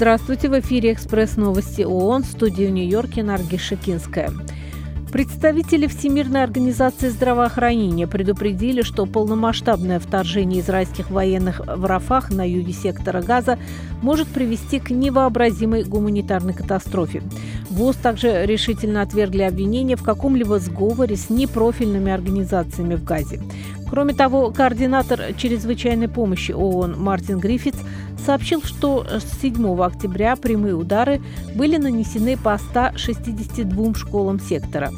Здравствуйте, в эфире «Экспресс новости ООН» в студии в Нью-Йорке Нарги Шикинская. Представители Всемирной организации здравоохранения предупредили, что полномасштабное вторжение израильских военных в Рафах на юге сектора Газа может привести к невообразимой гуманитарной катастрофе. ВОЗ также решительно отвергли обвинения в каком-либо сговоре с непрофильными организациями в Газе. Кроме того, координатор чрезвычайной помощи ООН Мартин Гриффитс сообщил, что с 7 октября прямые удары были нанесены по 162 школам сектора.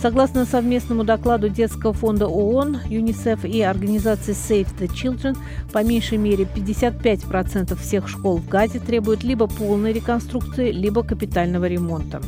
Согласно совместному докладу Детского фонда ООН, ЮНИСЕФ и организации Save the Children, по меньшей мере 55% всех школ в Газе требуют либо полной реконструкции, либо капитального ремонта.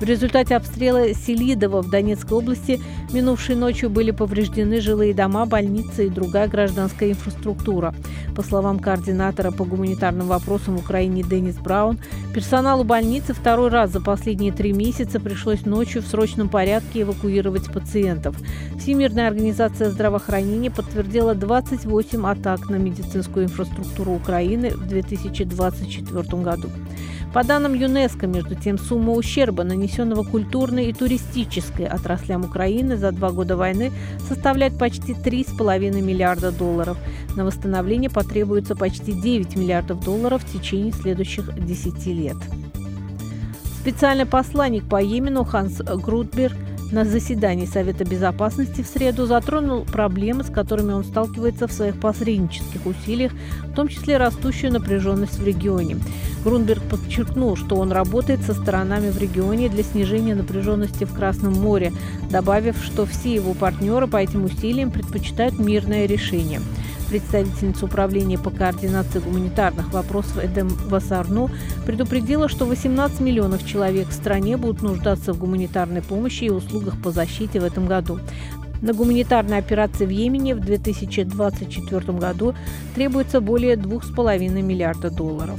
В результате обстрела Селидова в Донецкой области минувшей ночью были повреждены жилые дома, больницы и другая гражданская инфраструктура. По словам координатора по гуманитарным вопросам в Украине Денис Браун, персоналу больницы второй раз за последние три месяца пришлось ночью в срочном порядке эвакуировать пациентов. Всемирная организация здравоохранения подтвердила 28 атак на медицинскую инфраструктуру Украины в 2024 году. По данным ЮНЕСКО, между тем, сумма ущерба, нанесенного культурной и туристической отраслям Украины за два года войны, составляет почти 3,5 миллиарда долларов. На восстановление потребуется почти 9 миллиардов долларов в течение следующих 10 лет. Специальный посланник по Йемену Ханс Грудберг – на заседании Совета Безопасности в среду затронул проблемы, с которыми он сталкивается в своих посреднических усилиях, в том числе растущую напряженность в регионе. Грунберг подчеркнул, что он работает со сторонами в регионе для снижения напряженности в Красном море, добавив, что все его партнеры по этим усилиям предпочитают мирное решение представительница Управления по координации гуманитарных вопросов Эдем Васарну предупредила, что 18 миллионов человек в стране будут нуждаться в гуманитарной помощи и услугах по защите в этом году. На гуманитарной операции в Йемене в 2024 году требуется более 2,5 миллиарда долларов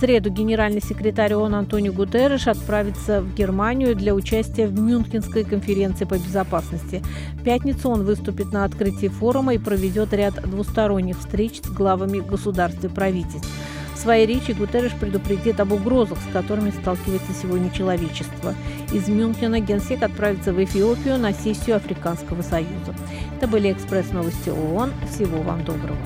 среду генеральный секретарь ООН Антонио Гутерреш отправится в Германию для участия в Мюнхенской конференции по безопасности. В пятницу он выступит на открытии форума и проведет ряд двусторонних встреч с главами государств и правительств. В своей речи Гутерреш предупредит об угрозах, с которыми сталкивается сегодня человечество. Из Мюнхена генсек отправится в Эфиопию на сессию Африканского союза. Это были экспресс-новости ООН. Всего вам доброго.